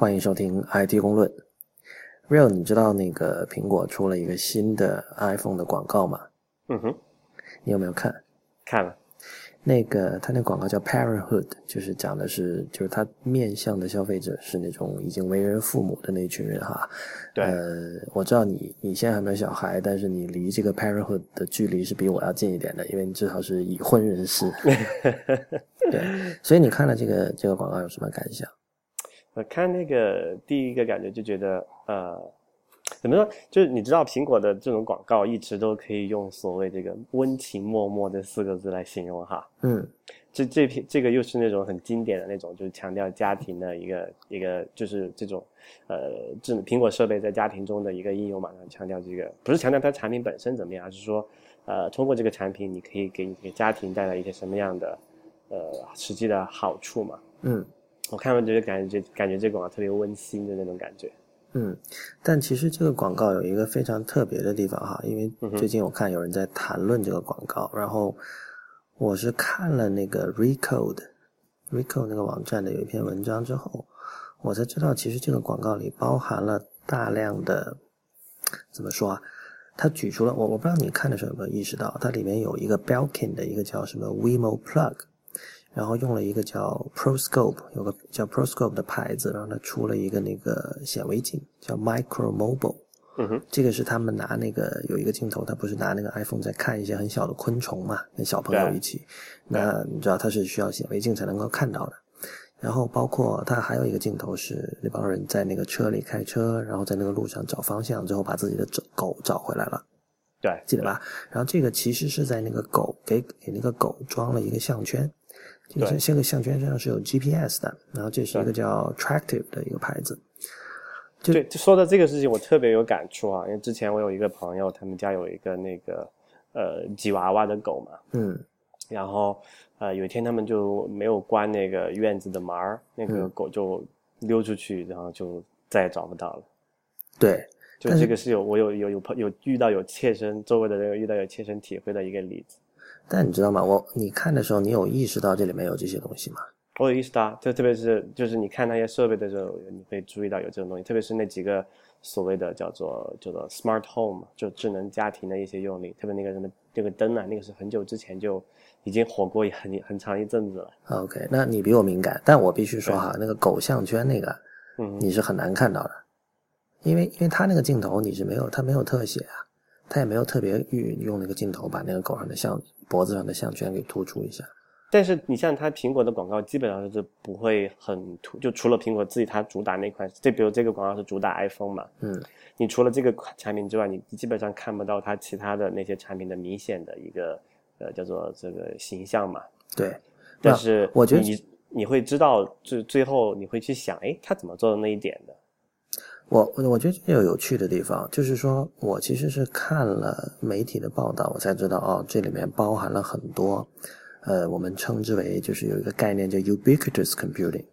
欢迎收听 IT 公论。Real，你知道那个苹果出了一个新的 iPhone 的广告吗？嗯哼，你有没有看？看了。那个他那广告叫 Parenthood，就是讲的是，就是他面向的消费者是那种已经为人父母的那群人哈。对。呃，我知道你你现在还没有小孩，但是你离这个 Parenthood 的距离是比我要近一点的，因为你至少是已婚人士。对。所以你看了这个这个广告有什么感想？我看那个第一个感觉就觉得，呃，怎么说？就是你知道苹果的这种广告一直都可以用所谓这个温情脉脉这四个字来形容哈。嗯，这这篇这个又是那种很经典的那种，就是强调家庭的一个一个，就是这种呃，智苹果设备在家庭中的一个应用嘛。强调这个不是强调它产品本身怎么样，而是说，呃，通过这个产品你可以给你给家庭带来一些什么样的呃实际的好处嘛？嗯。我看完觉得感觉感觉这广告特别温馨的那种感觉。嗯，但其实这个广告有一个非常特别的地方哈，因为最近我看有人在谈论这个广告，然后我是看了那个 Recode，Recode 那个网站的有一篇文章之后，我才知道其实这个广告里包含了大量的怎么说啊？他举出了我我不知道你看的时候有没有意识到，它里面有一个 Belkin 的一个叫什么 WeMo Plug。然后用了一个叫 ProScope，有个叫 ProScope 的牌子，然后它出了一个那个显微镜，叫 Micro Mobile。嗯哼，这个是他们拿那个有一个镜头，他不是拿那个 iPhone 在看一些很小的昆虫嘛，跟小朋友一起。那你知道他是需要显微镜才能够看到的。然后包括他还有一个镜头是那帮人在那个车里开车，然后在那个路上找方向，最后把自己的狗找回来了。对，记得吧？然后这个其实是在那个狗给给那个狗装了一个项圈。这个这个项圈上是有 GPS 的，然后这是一个叫 Tractive 的一个牌子。对，说到这个事情，我特别有感触啊，因为之前我有一个朋友，他们家有一个那个呃吉娃娃的狗嘛，嗯，然后呃有一天他们就没有关那个院子的门儿，那个狗就溜出去，然后就再也找不到了。对，就这个是有我有有有朋有遇到有切身周围的人遇到有切身体会的一个例子。但你知道吗？我你看的时候，你有意识到这里面有这些东西吗？我有意识到，就特别是就是你看那些设备的时候，你会注意到有这种东西。特别是那几个所谓的叫做叫做 smart home，就智能家庭的一些用例。特别那个什么那个灯啊，那个是很久之前就已经火过很很长一阵子了。OK，那你比我敏感，但我必须说哈，那个狗项圈那个，嗯，你是很难看到的，因为因为它那个镜头你是没有，它没有特写啊。他也没有特别用用那个镜头把那个狗上的项脖子上的项圈给突出一下。但是你像它苹果的广告，基本上是不会很突，就除了苹果自己它主打那款，就比如这个广告是主打 iPhone 嘛，嗯，你除了这个产品之外，你基本上看不到它其他的那些产品的明显的一个呃叫做这个形象嘛。对，但是我觉得你你会知道，最最后你会去想，哎，他怎么做的那一点的？我我觉得这有有趣的地方，就是说我其实是看了媒体的报道，我才知道哦，这里面包含了很多，呃，我们称之为就是有一个概念叫 ubiquitous computing。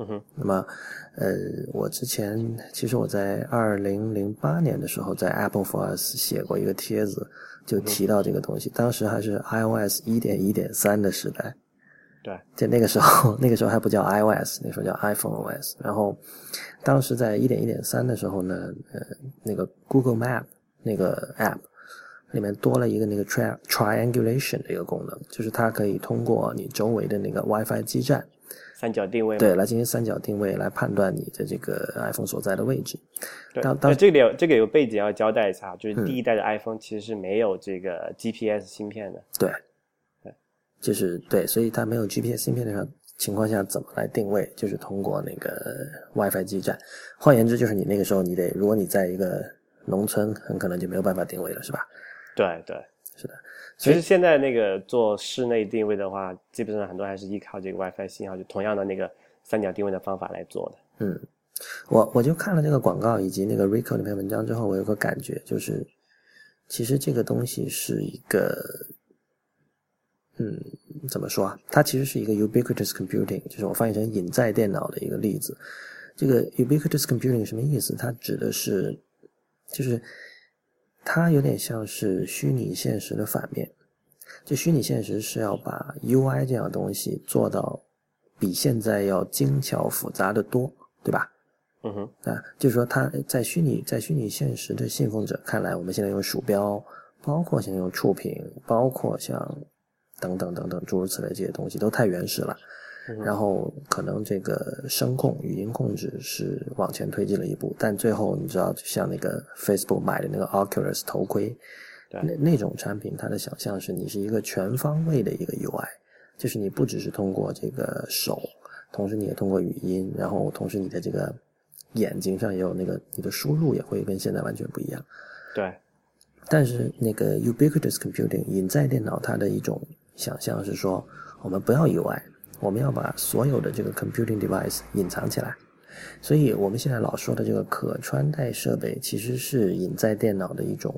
嗯哼。那么，呃，我之前其实我在二零零八年的时候在 Apple for Us 写过一个帖子，就提到这个东西，当时还是 iOS 一点一点三的时代。对，就那个时候，那个时候还不叫 iOS，那时候叫 iPhone OS。然后，当时在一点一点三的时候呢，呃，那个 Google Map 那个 App 里面多了一个那个 tri triangulation 的一个功能，就是它可以通过你周围的那个 WiFi 基站，三角定位，对，来进行三角定位，来判断你的这个 iPhone 所在的位置。当，当这个有这个有背景要交代一下，就是第一代的 iPhone 其实是没有这个 GPS 芯片的。对。就是对，所以它没有 GPS 芯片的情况下，怎么来定位？就是通过那个 WiFi 基站。换言之，就是你那个时候，你得，如果你在一个农村，很可能就没有办法定位了，是吧？对对，是的。其实现在那个做室内定位的话，基本上很多还是依靠这个 WiFi 信号，就同样的那个三角定位的方法来做的。嗯，我我就看了这个广告以及那个 Rico 那篇文章之后，我有个感觉，就是其实这个东西是一个。嗯，怎么说啊？它其实是一个 ubiquitous computing，就是我翻译成隐在电脑的一个例子。这个 ubiquitous computing 什么意思？它指的是，就是它有点像是虚拟现实的反面。就虚拟现实是要把 UI 这样东西做到比现在要精巧复杂的多，对吧？嗯哼，啊，就是说它在虚拟在虚拟现实的信奉者看来，我们现在用鼠标，包括现在用触屏，包括像等等等等诸如此类这些东西都太原始了。然后可能这个声控、语音控制是往前推进了一步，但最后你知道，像那个 Facebook 买的那个 Oculus 头盔，那那种产品，它的想象是你是一个全方位的一个 UI，就是你不只是通过这个手，同时你也通过语音，然后同时你的这个眼睛上也有那个你的输入也会跟现在完全不一样。对。但是那个 Ubiquitous Computing 隐在电脑它的一种想象是说，我们不要 UI。我们要把所有的这个 computing device 隐藏起来，所以我们现在老说的这个可穿戴设备，其实是隐在电脑的一种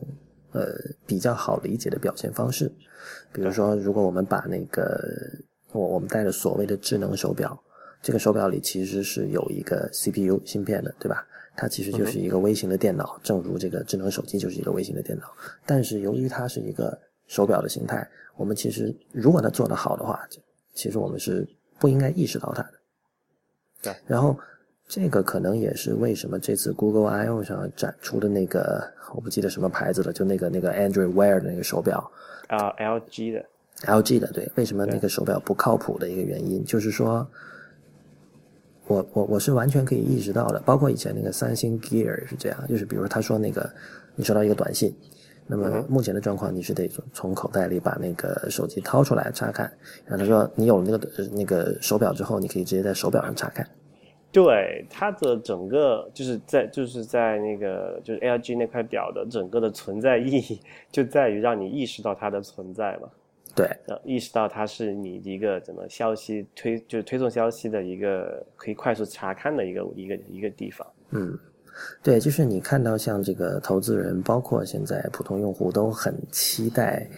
呃比较好理解的表现方式。比如说，如果我们把那个我我们戴的所谓的智能手表，这个手表里其实是有一个 CPU 芯片的，对吧？它其实就是一个微型的电脑，正如这个智能手机就是一个微型的电脑。但是由于它是一个手表的形态，我们其实如果它做得好的话，其实我们是不应该意识到它的，对。然后这个可能也是为什么这次 Google I/O 上展出的那个我不记得什么牌子了，就那个那个 Android Wear 的那个手表啊，LG 的，LG 的对。为什么那个手表不靠谱的一个原因，就是说，我我我是完全可以意识到的。包括以前那个三星 Gear 也是这样，就是比如他说那个你收到一个短信。那么目前的状况，你是得从口袋里把那个手机掏出来查看。然后他说，你有了那个那个手表之后，你可以直接在手表上查看。对，它的整个就是在就是在那个就是 LG 那块表的整个的存在意义，就在于让你意识到它的存在嘛。对，意识到它是你一个怎么消息推就是推送消息的一个可以快速查看的一个一个一个地方。嗯。对，就是你看到像这个投资人，包括现在普通用户都很期待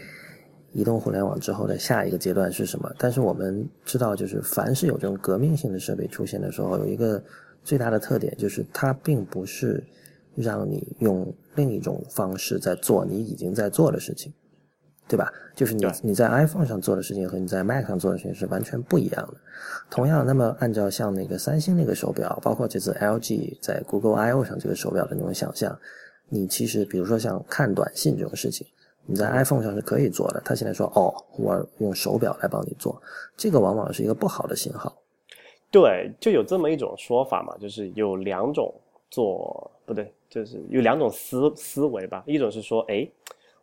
移动互联网之后的下一个阶段是什么。但是我们知道，就是凡是有这种革命性的设备出现的时候，有一个最大的特点，就是它并不是让你用另一种方式在做你已经在做的事情。对吧？就是你你在 iPhone 上做的事情和你在 Mac 上做的事情是完全不一样的。同样，那么按照像那个三星那个手表，包括这次 LG 在 Google I/O 上这个手表的那种想象，你其实比如说像看短信这种事情，你在 iPhone 上是可以做的。他现在说哦，我用手表来帮你做，这个往往是一个不好的信号。对，就有这么一种说法嘛，就是有两种做不对，就是有两种思思维吧。一种是说，哎。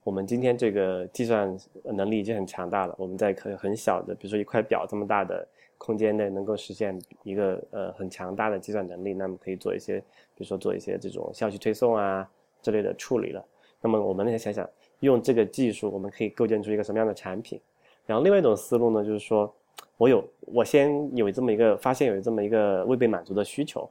我们今天这个计算能力已经很强大了，我们在可很小的，比如说一块表这么大的空间内，能够实现一个呃很强大的计算能力，那么可以做一些，比如说做一些这种消息推送啊之类的处理了。那么我们再想想，用这个技术，我们可以构建出一个什么样的产品？然后另外一种思路呢，就是说我有我先有这么一个发现，有这么一个未被满足的需求。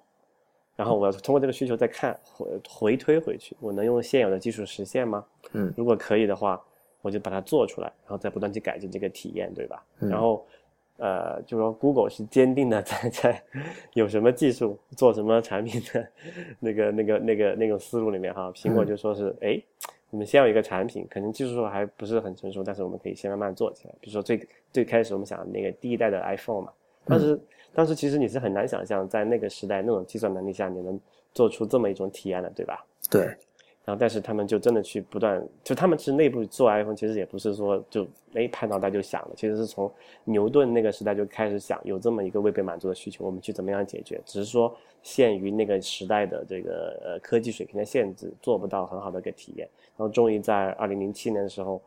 然后我要通过这个需求再看回回推回去，我能用现有的技术实现吗？嗯，如果可以的话，我就把它做出来，然后再不断去改进这个体验，对吧？然后，呃，就说 Google 是坚定的 在在有什么技术做什么产品的那个那个那个那种思路里面哈，苹果就说是哎，我们先有一个产品，可能技术还不是很成熟，但是我们可以先慢慢做起来。比如说最最开始我们想那个第一代的 iPhone 嘛，当时。当时其实你是很难想象，在那个时代那种计算能力下，你能做出这么一种体验的，对吧？对。然后，但是他们就真的去不断，就他们其实内部做 iPhone，其实也不是说就哎拍脑袋就想了，其实是从牛顿那个时代就开始想，有这么一个未被满足的需求，我们去怎么样解决？只是说限于那个时代的这个呃科技水平的限制，做不到很好的一个体验。然后，终于在二零零七年的时候，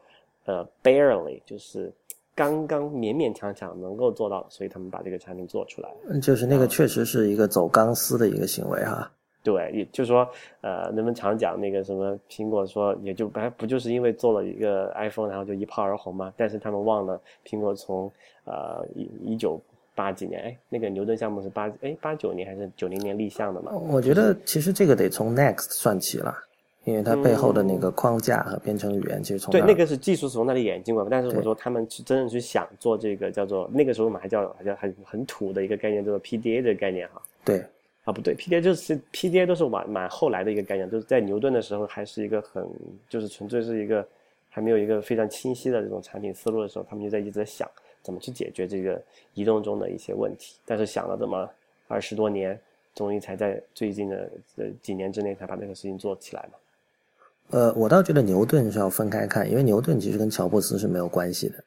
呃，barely 就是。刚刚勉勉强强能够做到，所以他们把这个产品做出来。嗯，就是那个确实是一个走钢丝的一个行为哈。对，也就是说，呃，人们常讲那个什么苹果说，也就不不就是因为做了一个 iPhone，然后就一炮而红嘛？但是他们忘了，苹果从呃一一九八几年，哎，那个牛顿项目是八哎八九年还是九零年立项的嘛？我觉得其实这个得从 Next 算起了。因为它背后的那个框架和编程语言，其实从对那个是技术是从那里演进过来，但是我说他们去真正去想做这个叫做那个时候我们还叫还叫很很土的一个概念，叫做 PDA 的概念哈。对，啊不对，PDA 就是 PDA 都是蛮蛮后来的一个概念，就是在牛顿的时候还是一个很就是纯粹是一个还没有一个非常清晰的这种产品思路的时候，他们就在一直在想怎么去解决这个移动中的一些问题，但是想了这么二十多年。终于才在最近的呃几年之内才把这个事情做起来嘛。呃，我倒觉得牛顿是要分开看，因为牛顿其实跟乔布斯是没有关系的。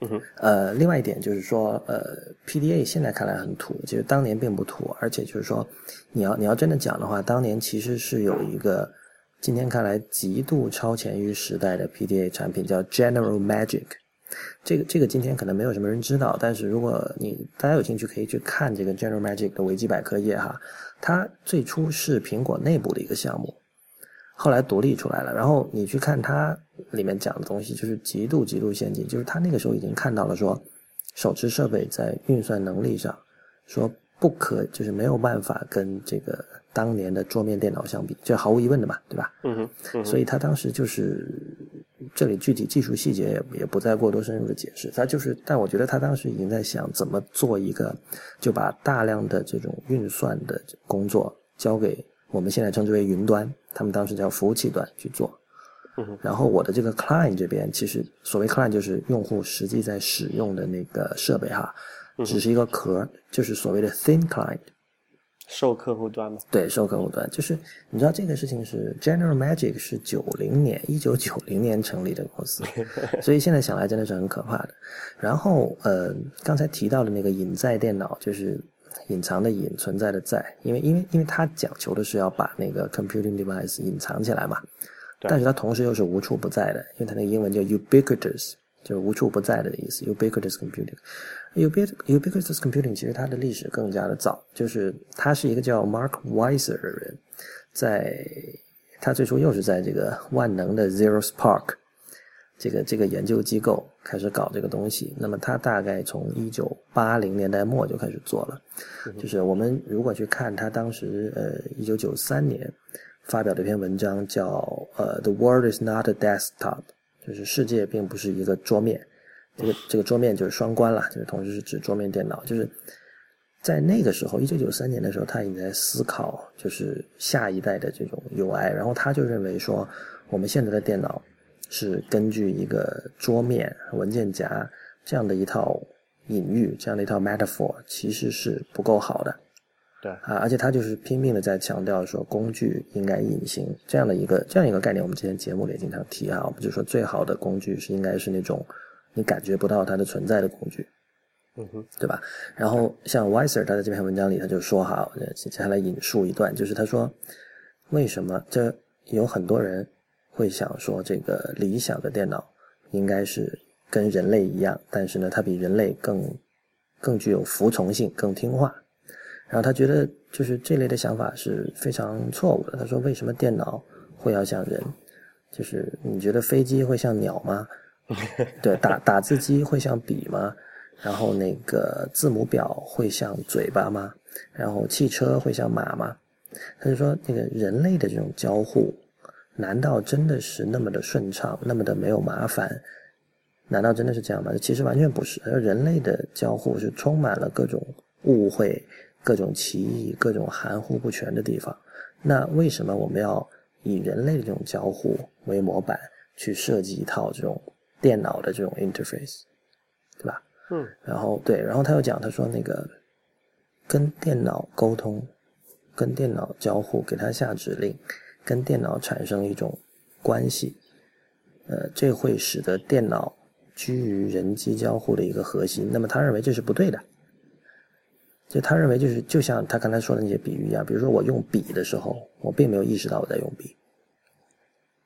嗯哼。呃，另外一点就是说，呃，PDA 现在看来很土，其实当年并不土，而且就是说，你要你要真的讲的话，当年其实是有一个今天看来极度超前于时代的 PDA 产品，叫 General Magic。这个这个今天可能没有什么人知道，但是如果你大家有兴趣，可以去看这个 General Magic 的维基百科页哈。它最初是苹果内部的一个项目。后来独立出来了，然后你去看他里面讲的东西，就是极度极度先进，就是他那个时候已经看到了说，手持设备在运算能力上，说不可就是没有办法跟这个当年的桌面电脑相比，这毫无疑问的嘛，对吧？嗯哼。所以他当时就是这里具体技术细节也也不再过多深入的解释，他就是，但我觉得他当时已经在想怎么做一个，就把大量的这种运算的工作交给。我们现在称之为云端，他们当时叫服务器端去做。然后我的这个 client 这边，其实所谓 client 就是用户实际在使用的那个设备哈，只是一个壳，就是所谓的 thin client。售客户端吗？对，售客户端就是你知道这个事情是 General Magic 是九零年一九九零年成立的公司，所以现在想来真的是很可怕的。然后呃，刚才提到的那个隐在电脑就是。隐藏的隐存在的在，因为因为因为它讲求的是要把那个 computing device 隐藏起来嘛，但是它同时又是无处不在的，因为它那个英文叫 ubiquitous，就是无处不在的意思，ubiquitous computing。ubiquitous computing 其实它的历史更加的早，就是它是一个叫 Mark Weiser 的人，在他最初又是在这个万能的 Zero Spark。这个这个研究机构开始搞这个东西，那么他大概从一九八零年代末就开始做了。就是我们如果去看他当时呃一九九三年发表的一篇文章，叫呃 The world is not a desktop，就是世界并不是一个桌面。这个这个桌面就是双关了，就是同时是指桌面电脑。就是在那个时候，一九九三年的时候，他已经在思考就是下一代的这种 UI，然后他就认为说我们现在的电脑。是根据一个桌面、文件夹这样的一套隐喻，这样的一套 metaphor，其实是不够好的。对啊，而且他就是拼命的在强调说工具应该隐形这样的一个这样一个概念。我们之前节目里也经常提啊，我们就说最好的工具是应该是那种你感觉不到它的存在的工具。嗯哼，对吧？然后像 Weiser 他在这篇文章里他就说哈，接下来引述一段，就是他说为什么这有很多人。会想说，这个理想的电脑应该是跟人类一样，但是呢，它比人类更更具有服从性，更听话。然后他觉得，就是这类的想法是非常错误的。他说：“为什么电脑会要像人？就是你觉得飞机会像鸟吗？对，打 打字机会像笔吗？然后那个字母表会像嘴巴吗？然后汽车会像马吗？”他就说，那个人类的这种交互。难道真的是那么的顺畅，那么的没有麻烦？难道真的是这样吗？其实完全不是。人类的交互是充满了各种误会、各种歧义、各种含糊不全的地方。那为什么我们要以人类的这种交互为模板去设计一套这种电脑的这种 interface，对吧？嗯。然后对，然后他又讲，他说那个跟电脑沟通、跟电脑交互，给他下指令。跟电脑产生一种关系，呃，这会使得电脑居于人机交互的一个核心。那么他认为这是不对的，就他认为就是就像他刚才说的那些比喻一样，比如说我用笔的时候，我并没有意识到我在用笔，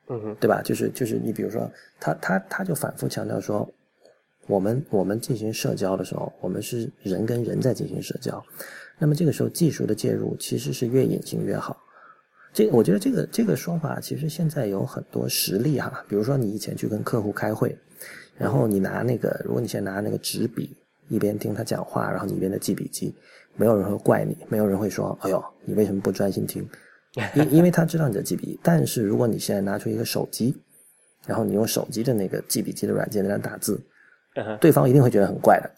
嗯哼，对吧？就是就是你比如说他他他就反复强调说，我们我们进行社交的时候，我们是人跟人在进行社交，那么这个时候技术的介入其实是越隐形越好。这我觉得这个这个说法其实现在有很多实例哈，比如说你以前去跟客户开会，然后你拿那个，如果你现在拿那个纸笔，一边听他讲话，然后你一边在记笔记，没有人会怪你，没有人会说，哎呦，你为什么不专心听？因因为他知道你在记笔。但是如果你现在拿出一个手机，然后你用手机的那个记笔记的软件在那打字，对方一定会觉得很怪的，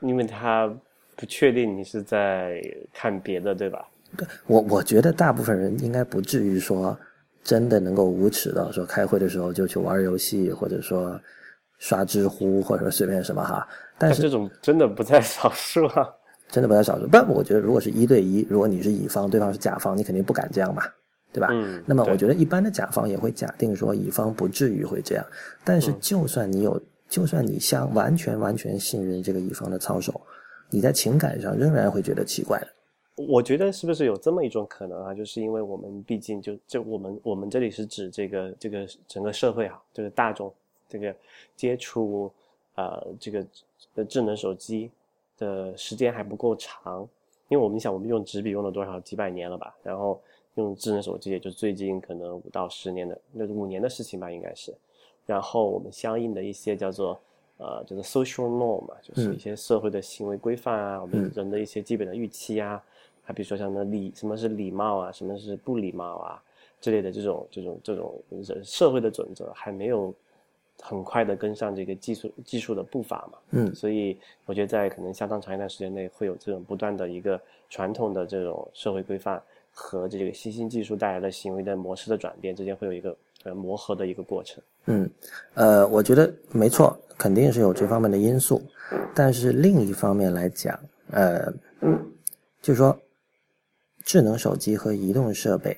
因为他不确定你是在看别的，对吧？对我，我觉得大部分人应该不至于说真的能够无耻到说开会的时候就去玩游戏，或者说刷知乎，或者说随便什么哈。但是这种真的不在少数啊。真的不在少数。不，我觉得如果是一对一，如果你是乙方，对方是甲方，你肯定不敢这样嘛，对吧？嗯。那么我觉得一般的甲方也会假定说乙方不至于会这样，但是就算你有，就算你相完全完全信任这个乙方的操守，你在情感上仍然会觉得奇怪的。我觉得是不是有这么一种可能啊？就是因为我们毕竟就就我们我们这里是指这个这个整个社会啊，这个大众这个接触啊这个的智能手机的时间还不够长，因为我们想我们用纸笔用了多少几百年了吧，然后用智能手机也就最近可能五到十年的那五年的事情吧，应该是，然后我们相应的一些叫做呃就是 social norm 嘛，就是一些社会的行为规范啊，我们人的一些基本的预期啊。比如说像那礼，什么是礼貌啊，什么是不礼貌啊之类的这种这种这种社会的准则，还没有很快的跟上这个技术技术的步伐嘛。嗯，所以我觉得在可能相当长一段时间内，会有这种不断的一个传统的这种社会规范和这个新兴技术带来的行为的模式的转变之间，会有一个呃磨合的一个过程。嗯，呃，我觉得没错，肯定是有这方面的因素，但是另一方面来讲，呃，就是说。智能手机和移动设备，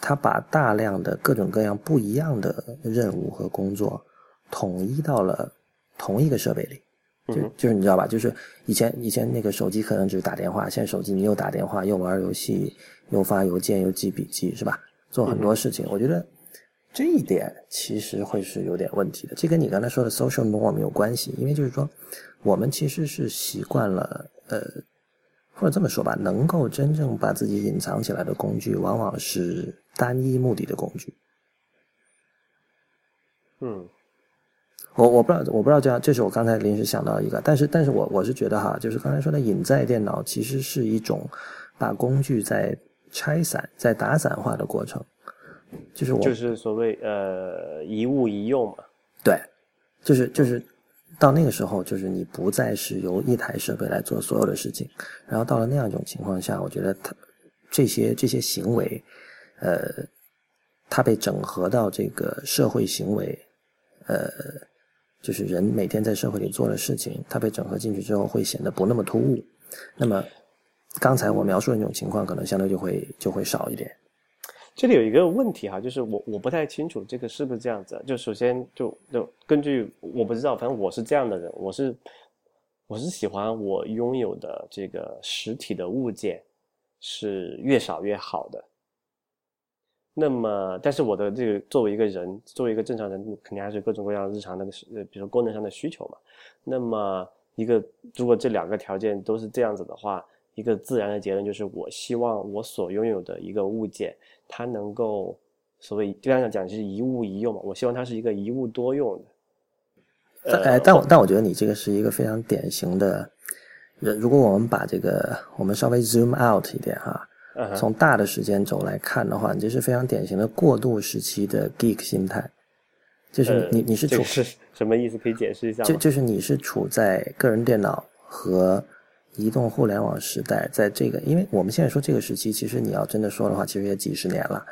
它把大量的各种各样不一样的任务和工作统一到了同一个设备里，就就是你知道吧？就是以前以前那个手机可能只是打电话，现在手机你又打电话，又玩游戏，又发邮件，又记笔记，是吧？做很多事情，我觉得这一点其实会是有点问题的。这跟你刚才说的 social norm 有关系，因为就是说我们其实是习惯了呃。或者这么说吧，能够真正把自己隐藏起来的工具，往往是单一目的的工具。嗯，我我不知道，我不知道这样，这是我刚才临时想到一个，但是，但是我我是觉得哈，就是刚才说的隐在电脑，其实是一种把工具在拆散、在打散化的过程，就是我就是所谓呃一物一用嘛。对，就是就是。到那个时候，就是你不再是由一台设备来做所有的事情，然后到了那样一种情况下，我觉得它这些这些行为，呃，它被整合到这个社会行为，呃，就是人每天在社会里做的事情，它被整合进去之后，会显得不那么突兀。那么刚才我描述的那种情况，可能相对就会就会少一点。这里有一个问题哈，就是我我不太清楚这个是不是这样子。就首先就就根据我不知道，反正我是这样的人，我是我是喜欢我拥有的这个实体的物件是越少越好的。那么，但是我的这个作为一个人，作为一个正常人，肯定还是各种各样日常的，呃，比如说功能上的需求嘛。那么，一个如果这两个条件都是这样子的话，一个自然的结论就是，我希望我所拥有的一个物件。它能够所谓就刚才讲就是一物一用嘛，我希望它是一个一物多用的。哎，但我但我觉得你这个是一个非常典型的，如果我们把这个我们稍微 zoom out 一点哈，从大的时间轴来看的话，你这是非常典型的过渡时期的 geek 心态，就是你你是处是什么意思？可以解释一下就就是你是处在个人电脑和。移动互联网时代，在这个，因为我们现在说这个时期，其实你要真的说的话，其实也几十年了。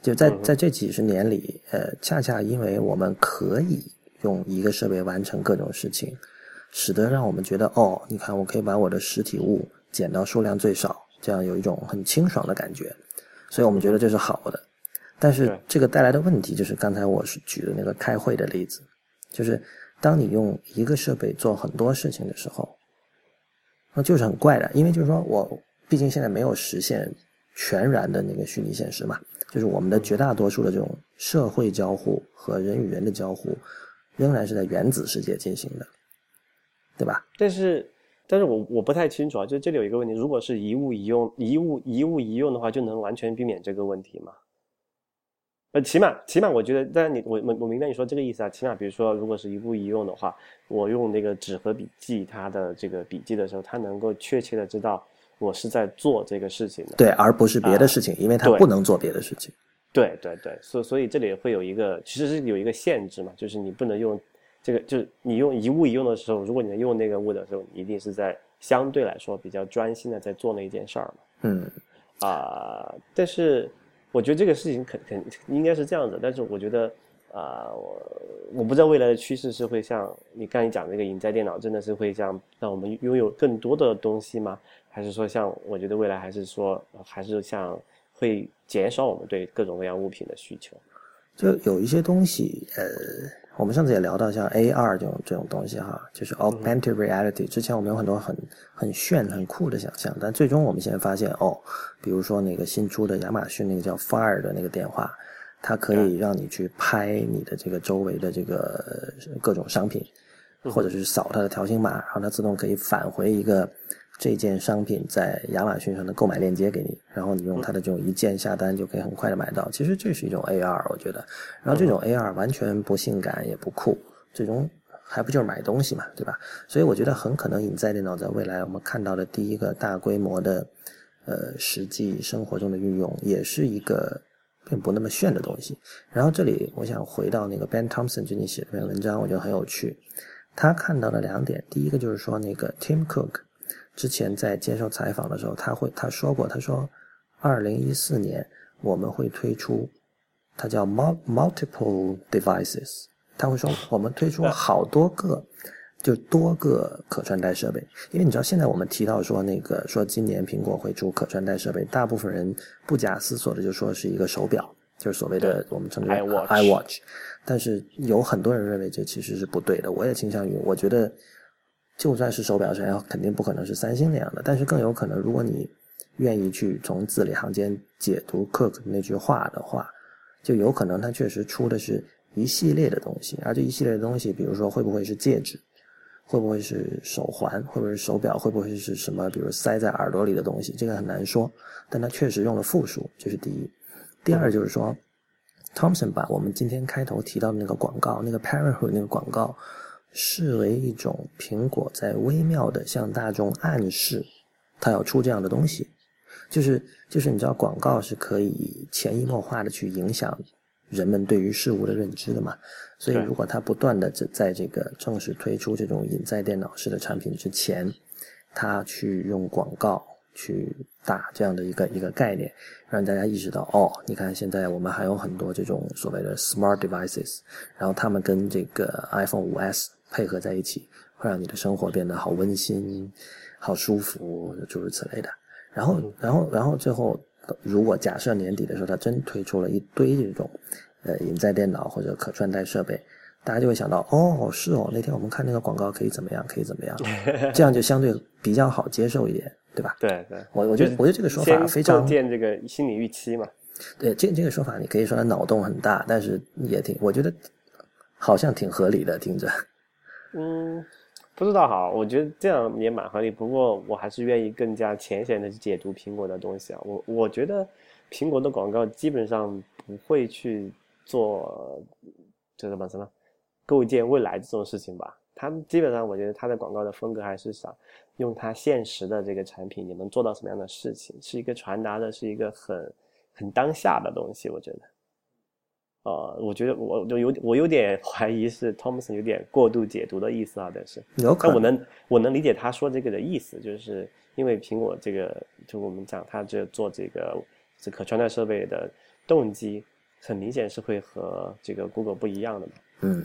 就在在这几十年里，呃，恰恰因为我们可以用一个设备完成各种事情，使得让我们觉得，哦，你看，我可以把我的实体物减到数量最少，这样有一种很清爽的感觉，所以我们觉得这是好的。但是这个带来的问题就是，刚才我是举的那个开会的例子，就是当你用一个设备做很多事情的时候。那就是很怪的，因为就是说我毕竟现在没有实现全然的那个虚拟现实嘛，就是我们的绝大多数的这种社会交互和人与人的交互，仍然是在原子世界进行的，对吧？但是，但是我我不太清楚啊，就这里有一个问题，如果是一物一用，一物一物一用的话，就能完全避免这个问题吗？呃，起码起码，我觉得，但你我我我明白你说这个意思啊。起码，比如说，如果是一步一用的话，我用那个纸和笔记它的这个笔记的时候，它能够确切的知道我是在做这个事情的，对，而不是别的事情，因为它不能做别的事情。对对对，所所以这里会有一个，其实是有一个限制嘛，就是你不能用这个，就是你用一物一用的时候，如果你能用那个物的时候，你一定是在相对来说比较专心的在做那一件事儿嘛。嗯，啊，但是。我觉得这个事情肯肯应该是这样子，但是我觉得，啊，我我不知道未来的趋势是会像你刚才讲这个影在电脑，真的是会像让我们拥有更多的东西吗？还是说像我觉得未来还是说还是像会减少我们对各种各样物品的需求？就有一些东西，呃，我们上次也聊到像 AR 这种这种东西哈，就是 Augmented Reality。之前我们有很多很很炫、很酷的想象，但最终我们现在发现，哦，比如说那个新出的亚马逊那个叫 Fire 的那个电话，它可以让你去拍你的这个周围的这个各种商品，或者是扫它的条形码，然后它自动可以返回一个。这件商品在亚马逊上的购买链接给你，然后你用它的这种一键下单就可以很快的买到。其实这是一种 AR，我觉得。然后这种 AR 完全不性感也不酷，最终还不就是买东西嘛，对吧？所以我觉得很可能隐在电脑在未来我们看到的第一个大规模的呃实际生活中的运用，也是一个并不那么炫的东西。然后这里我想回到那个 Ben Thompson 最近写的那篇文章，我觉得很有趣。他看到了两点，第一个就是说那个 Tim Cook。之前在接受采访的时候，他会他说过，他说，二零一四年我们会推出，它叫 multiple devices，他会说我们推出好多个，就多个可穿戴设备。因为你知道，现在我们提到说那个说今年苹果会出可穿戴设备，大部分人不假思索的就说是一个手表，就是所谓的我们称之为 iWatch。但是有很多人认为这其实是不对的，我也倾向于我觉得。就算是手表厂，肯定不可能是三星那样的。但是更有可能，如果你愿意去从字里行间解读 Cook 那句话的话，就有可能他确实出的是一系列的东西。而这一系列的东西，比如说会不会是戒指，会不会是手环，会不会是手表，会不会是什么，比如塞在耳朵里的东西，这个很难说。但他确实用了复数，这是第一。第二就是说，Thompson 把我们今天开头提到的那个广告，那个 Parenthood 那个广告。视为一种苹果在微妙的向大众暗示，它要出这样的东西，就是就是你知道广告是可以潜移默化的去影响人们对于事物的认知的嘛？所以如果它不断的在在这个正式推出这种隐在电脑式的产品之前，它去用广告去打这样的一个一个概念，让大家意识到哦，你看现在我们还有很多这种所谓的 smart devices，然后他们跟这个 iPhone 5S。配合在一起，会让你的生活变得好温馨、好舒服，诸如此类的。然后，然后，然后最后，如果假设年底的时候，它真推出了一堆这种，呃，隐在电脑或者可穿戴设备，大家就会想到，哦，是哦，那天我们看那个广告可以怎么样，可以怎么样，这样就相对比较好接受一点，对吧？对对，我我觉得我觉得这个说法非常建这个心理预期嘛。对，这这个说法你可以说它脑洞很大，但是也挺，我觉得好像挺合理的，听着。嗯，不知道哈，我觉得这样也蛮合理。不过我还是愿意更加浅显的去解读苹果的东西啊。我我觉得苹果的广告基本上不会去做这什么什么构建未来这种事情吧。他们基本上，我觉得他的广告的风格还是想用它现实的这个产品，你能做到什么样的事情，是一个传达的是一个很很当下的东西，我觉得。呃，我觉得我就有我有点 怀疑是 Thompson 有点过度解读的意思啊，但是，但我能我能理解他说这个的意思，就是因为苹果这个，就我们讲他这做这个这可穿戴设备的动机，很明显是会和这个 Google 不一样的嘛。嗯。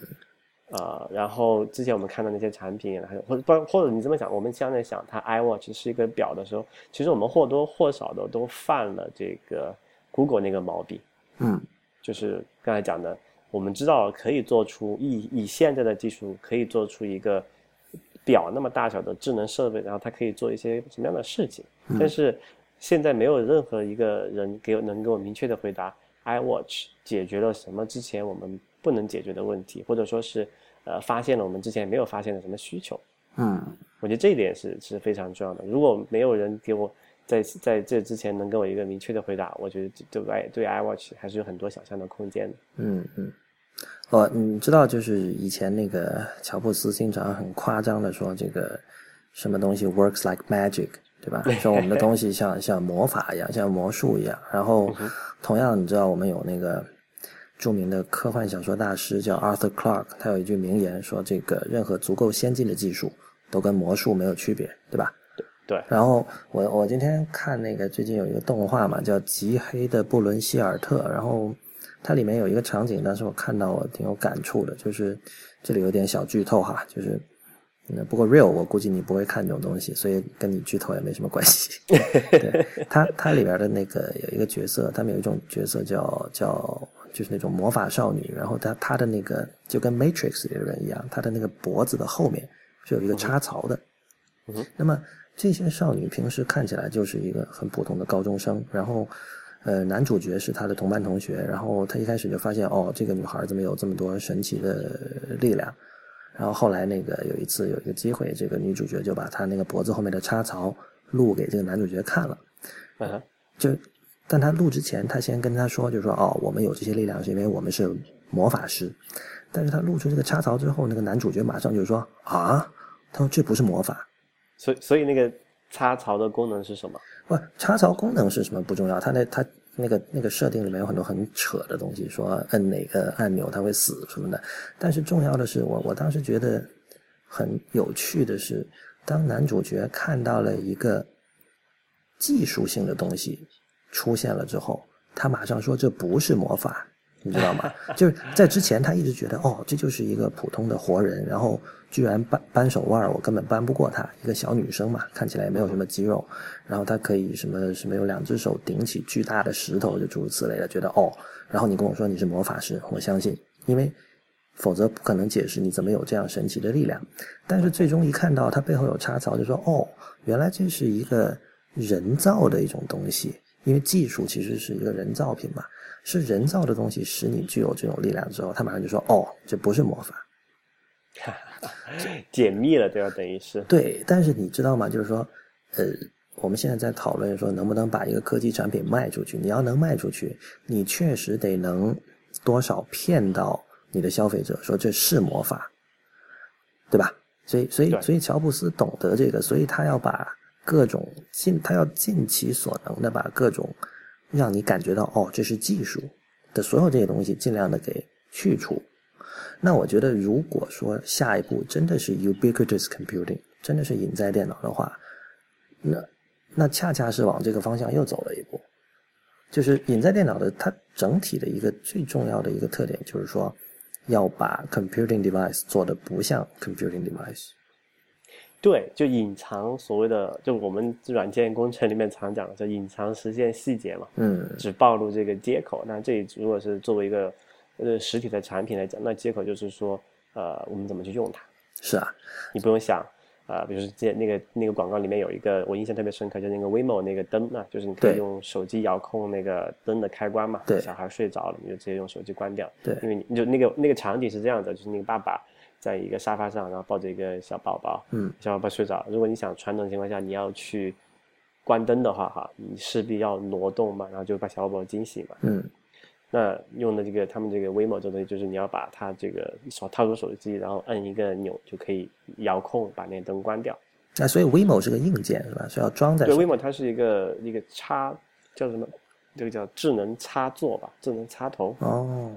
啊，然后之前我们看到那些产品，还有或者不或者你这么想，我们现在想它 iWatch 是一个表的时候，其实我们或多或少的都犯了这个 Google 那个毛病。嗯。就是刚才讲的，我们知道可以做出以以现在的技术可以做出一个表那么大小的智能设备，然后它可以做一些什么样的事情？但是现在没有任何一个人给我能给我明确的回答，iWatch 解决了什么之前我们不能解决的问题，或者说是呃发现了我们之前没有发现的什么需求？嗯，我觉得这一点是是非常重要的。如果没有人给我。在在这之前能给我一个明确的回答，我觉得对对对 iWatch 还是有很多想象的空间的。嗯嗯，哦，你知道就是以前那个乔布斯经常很夸张的说这个什么东西 works like magic，对吧？说我们的东西像像魔法一样，像魔术一样。然后同样，你知道我们有那个著名的科幻小说大师叫 Arthur Clarke，他有一句名言说：“这个任何足够先进的技术都跟魔术没有区别，对吧？”对，然后我我今天看那个最近有一个动画嘛，叫《极黑的布伦希尔特》，然后它里面有一个场景，当时我看到我挺有感触的，就是这里有点小剧透哈，就是 那不过 real 我估计你不会看这种东西，所以跟你剧透也没什么关系。对，它它里边的那个有一个角色，他们有一种角色叫叫就是那种魔法少女，然后她她的那个就跟 Matrix 里的人一样，她的那个脖子的后面是有一个插槽的。嗯那么这些少女平时看起来就是一个很普通的高中生，然后，呃，男主角是她的同班同学，然后他一开始就发现哦，这个女孩怎么有这么多神奇的力量，然后后来那个有一次有一个机会，这个女主角就把她那个脖子后面的插槽录给这个男主角看了，嗯，就，但他录之前，他先跟他说，就说哦，我们有这些力量是因为我们是魔法师，但是他录出这个插槽之后，那个男主角马上就说啊，他说这不是魔法。所以所以那个插槽的功能是什么？不，插槽功能是什么不重要，它那它那个那个设定里面有很多很扯的东西，说摁哪个按钮它会死什么的。但是重要的是，我我当时觉得很有趣的是，当男主角看到了一个技术性的东西出现了之后，他马上说这不是魔法。你知道吗？就是在之前，他一直觉得哦，这就是一个普通的活人，然后居然扳扳手腕，我根本扳不过他。一个小女生嘛，看起来也没有什么肌肉，然后她可以什么什么有两只手顶起巨大的石头，就诸如此类的，觉得哦。然后你跟我说你是魔法师，我相信，因为否则不可能解释你怎么有这样神奇的力量。但是最终一看到它背后有插槽，就说哦，原来这是一个人造的一种东西，因为技术其实是一个人造品嘛。是人造的东西使你具有这种力量之后，他马上就说：“哦，这不是魔法，解密了，对吧？等于是对。”但是你知道吗？就是说，呃，我们现在在讨论说能不能把一个科技产品卖出去。你要能卖出去，你确实得能多少骗到你的消费者，说这是魔法，对吧？所以，所以，所以乔布斯懂得这个，所以他要把各种尽，他要尽其所能的把各种。让你感觉到哦，这是技术的所有这些东西，尽量的给去除。那我觉得，如果说下一步真的是 ubiquitous computing，真的是隐在电脑的话，那那恰恰是往这个方向又走了一步。就是隐在电脑的它整体的一个最重要的一个特点，就是说要把 computing device 做的不像 computing device。对，就隐藏所谓的，就我们软件工程里面常讲的叫隐藏实现细节嘛，嗯，只暴露这个接口。那这如果是作为一个呃实体的产品来讲，那接口就是说，呃，我们怎么去用它？是啊，你不用想啊，比如说这那个那个广告里面有一个我印象特别深刻，就那个 WeMo 那个灯啊，就是你可以用手机遥控那个灯的开关嘛，对，小孩睡着了，你就直接用手机关掉，对，因为你就那个那个场景是这样的，就是那个爸爸。在一个沙发上，然后抱着一个小宝宝，嗯，小宝宝睡着。如果你想传统情况下你要去关灯的话，哈，你势必要挪动嘛，然后就把小宝宝惊醒嘛，嗯。那用的这个他们这个 WeMo 这东西，就是你要把它这个手套入手机，然后摁一个钮就可以遥控把那灯关掉。那所以 WeMo 是个硬件是吧？是要装在对 WeMo 它是一个一个插叫什么？这个叫智能插座吧，智能插头。哦。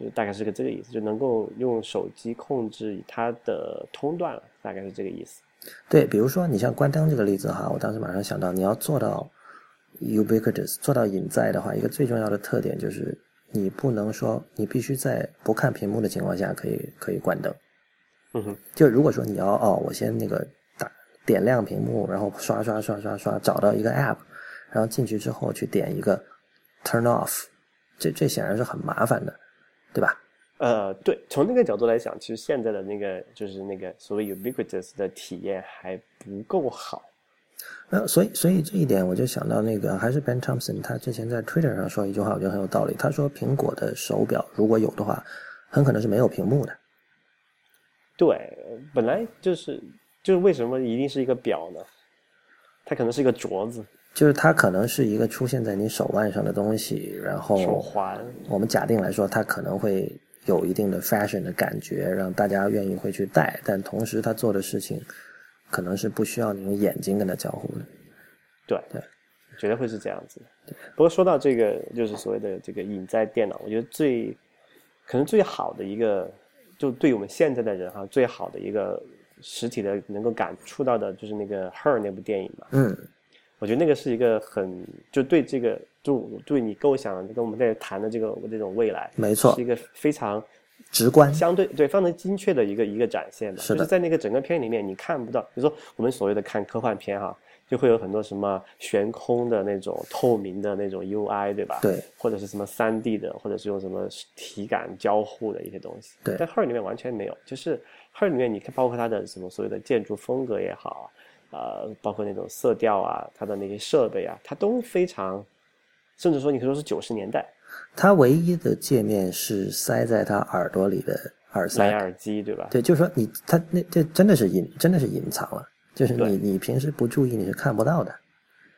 就大概是个这个意思，就能够用手机控制它的通断了，大概是这个意思。对，比如说你像关灯这个例子哈，我当时马上想到，你要做到 ubiquitous，做到隐在的话，一个最重要的特点就是你不能说你必须在不看屏幕的情况下可以可以关灯。嗯哼，就如果说你要哦，我先那个打点亮屏幕，然后刷刷刷刷刷找到一个 app，然后进去之后去点一个 turn off，这这显然是很麻烦的。对吧？呃，对，从那个角度来讲，其实现在的那个就是那个所谓 ubiquitous 的体验还不够好。呃，所以所以这一点我就想到那个还是 Ben Thompson，他之前在 Twitter 上说一句话，我觉得很有道理。他说苹果的手表如果有的话，很可能是没有屏幕的。对，本来就是就是为什么一定是一个表呢？它可能是一个镯子。就是它可能是一个出现在你手腕上的东西，然后手环。我们假定来说，它可能会有一定的 fashion 的感觉，让大家愿意会去戴。但同时，它做的事情可能是不需要你用眼睛跟它交互的。对对，绝对会是这样子。不过说到这个，就是所谓的这个隐在电脑，我觉得最可能最好的一个，就对我们现在的人哈，最好的一个实体的能够感触到的，就是那个《Her》那部电影嘛。嗯。我觉得那个是一个很就对这个就对你构想跟我们在谈的这个这种未来，没错是一个非常直观，相对对非常精确的一个一个展现的就是在那个整个片里面，你看不到，比如说我们所谓的看科幻片哈，就会有很多什么悬空的那种透明的那种 UI，对吧？对，或者是什么三 D 的，或者是用什么体感交互的一些东西。对但 Her 里面完全没有，就是 Her 里面你看，包括它的什么所谓的建筑风格也好，呃，包括那种色调啊，它的那些设备啊，它都非常，甚至说你可以说是九十年代它唯一的界面是塞在他耳朵里的耳蓝塞，牙耳机，对吧？对，就是说你它那这真的是隐真的是隐藏了，就是你你平时不注意你是看不到的。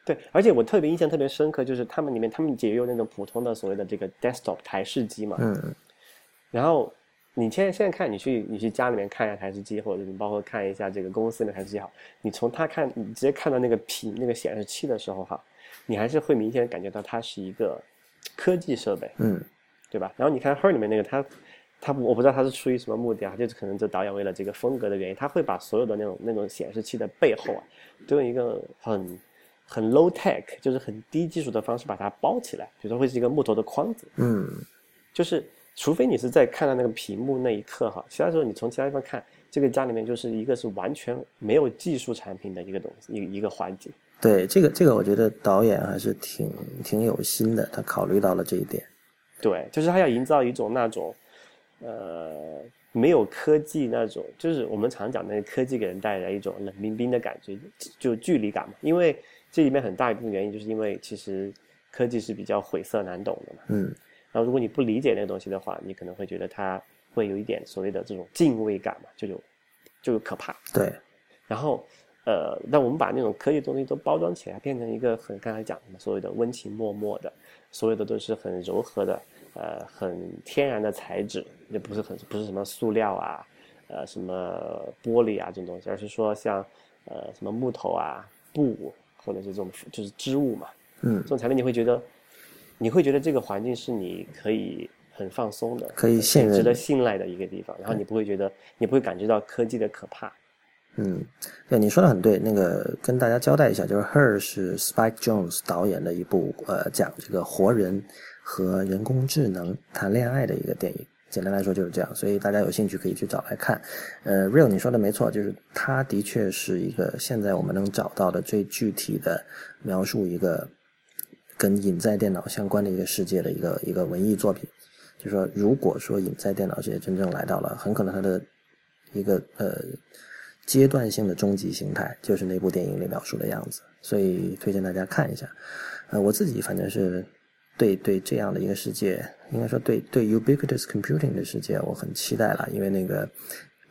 对，而且我特别印象特别深刻，就是他们里面他们也有那种普通的所谓的这个 desktop 台式机嘛，嗯，然后你现在现在看，你去你去家里面看一下台式机，或者你包括看一下这个公司的台式机好，你从它看，你直接看到那个屏那个显示器的时候哈，你还是会明显感觉到它是一个科技设备，嗯，对吧？然后你看 Her 里面那个它。他我不知道他是出于什么目的啊，就是可能这导演为了这个风格的原因，他会把所有的那种那种显示器的背后啊，都用一个很很 low tech，就是很低技术的方式把它包起来，比如说会是一个木头的框子，嗯，就是除非你是在看到那个屏幕那一刻哈，其他时候你从其他地方看，这个家里面就是一个是完全没有技术产品的一个东西，一一个环境。对，这个这个我觉得导演还是挺挺有心的，他考虑到了这一点。对，就是他要营造一种那种，呃，没有科技那种，就是我们常讲那个科技给人带来一种冷冰冰的感觉，就距离感嘛。因为这里面很大一部分原因，就是因为其实科技是比较晦涩难懂的嘛。嗯，然后如果你不理解那个东西的话，你可能会觉得它会有一点所谓的这种敬畏感嘛，就有就有可怕。对，然后，呃，那我们把那种科技东西都包装起来，变成一个很刚才讲的，所谓的温情脉脉的，所有的都是很柔和的，呃，很天然的材质，也不是很不是什么塑料啊，呃，什么玻璃啊这种东西，而是说像呃什么木头啊、布或者是这种就是织物嘛，嗯。这，种材料你会觉得，你会觉得这个环境是你可以很放松的，可以信任值得信赖的一个地方，然后你不会觉得，你不会感觉到科技的可怕。嗯，对，你说的很对。那个跟大家交代一下，就是《Her》是 Spike Jones 导演的一部呃讲这个活人和人工智能谈恋爱的一个电影。简单来说就是这样，所以大家有兴趣可以去找来看。呃，Real 你说的没错，就是它的确是一个现在我们能找到的最具体的描述一个跟隐在电脑相关的一个世界的一个一个文艺作品。就说如果说隐在电脑世界真正来到了，很可能它的一个呃阶段性的终极形态，就是那部电影里描述的样子，所以推荐大家看一下。呃，我自己反正是对对这样的一个世界，应该说对对 ubiquitous computing 的世界，我很期待了，因为那个。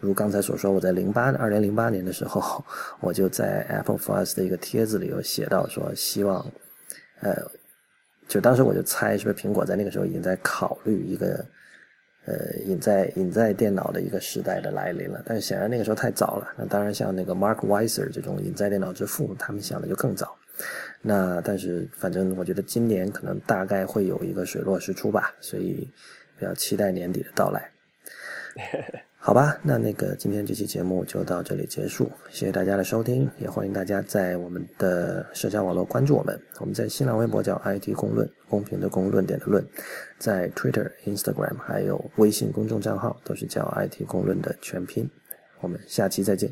如刚才所说，我在零八二零零八年的时候，我就在 Apple for Us 的一个帖子里有写到说，希望，呃，就当时我就猜是不是苹果在那个时候已经在考虑一个，呃，隐在隐在电脑的一个时代的来临了。但是显然那个时候太早了。那当然像那个 Mark Weiser 这种隐在电脑之父，他们想的就更早。那但是反正我觉得今年可能大概会有一个水落石出吧，所以比较期待年底的到来。好吧，那那个今天这期节目就到这里结束，谢谢大家的收听，也欢迎大家在我们的社交网络关注我们。我们在新浪微博叫 IT 公论，公平的公，论点的论，在 Twitter、Instagram 还有微信公众账号都是叫 IT 公论的全拼。我们下期再见。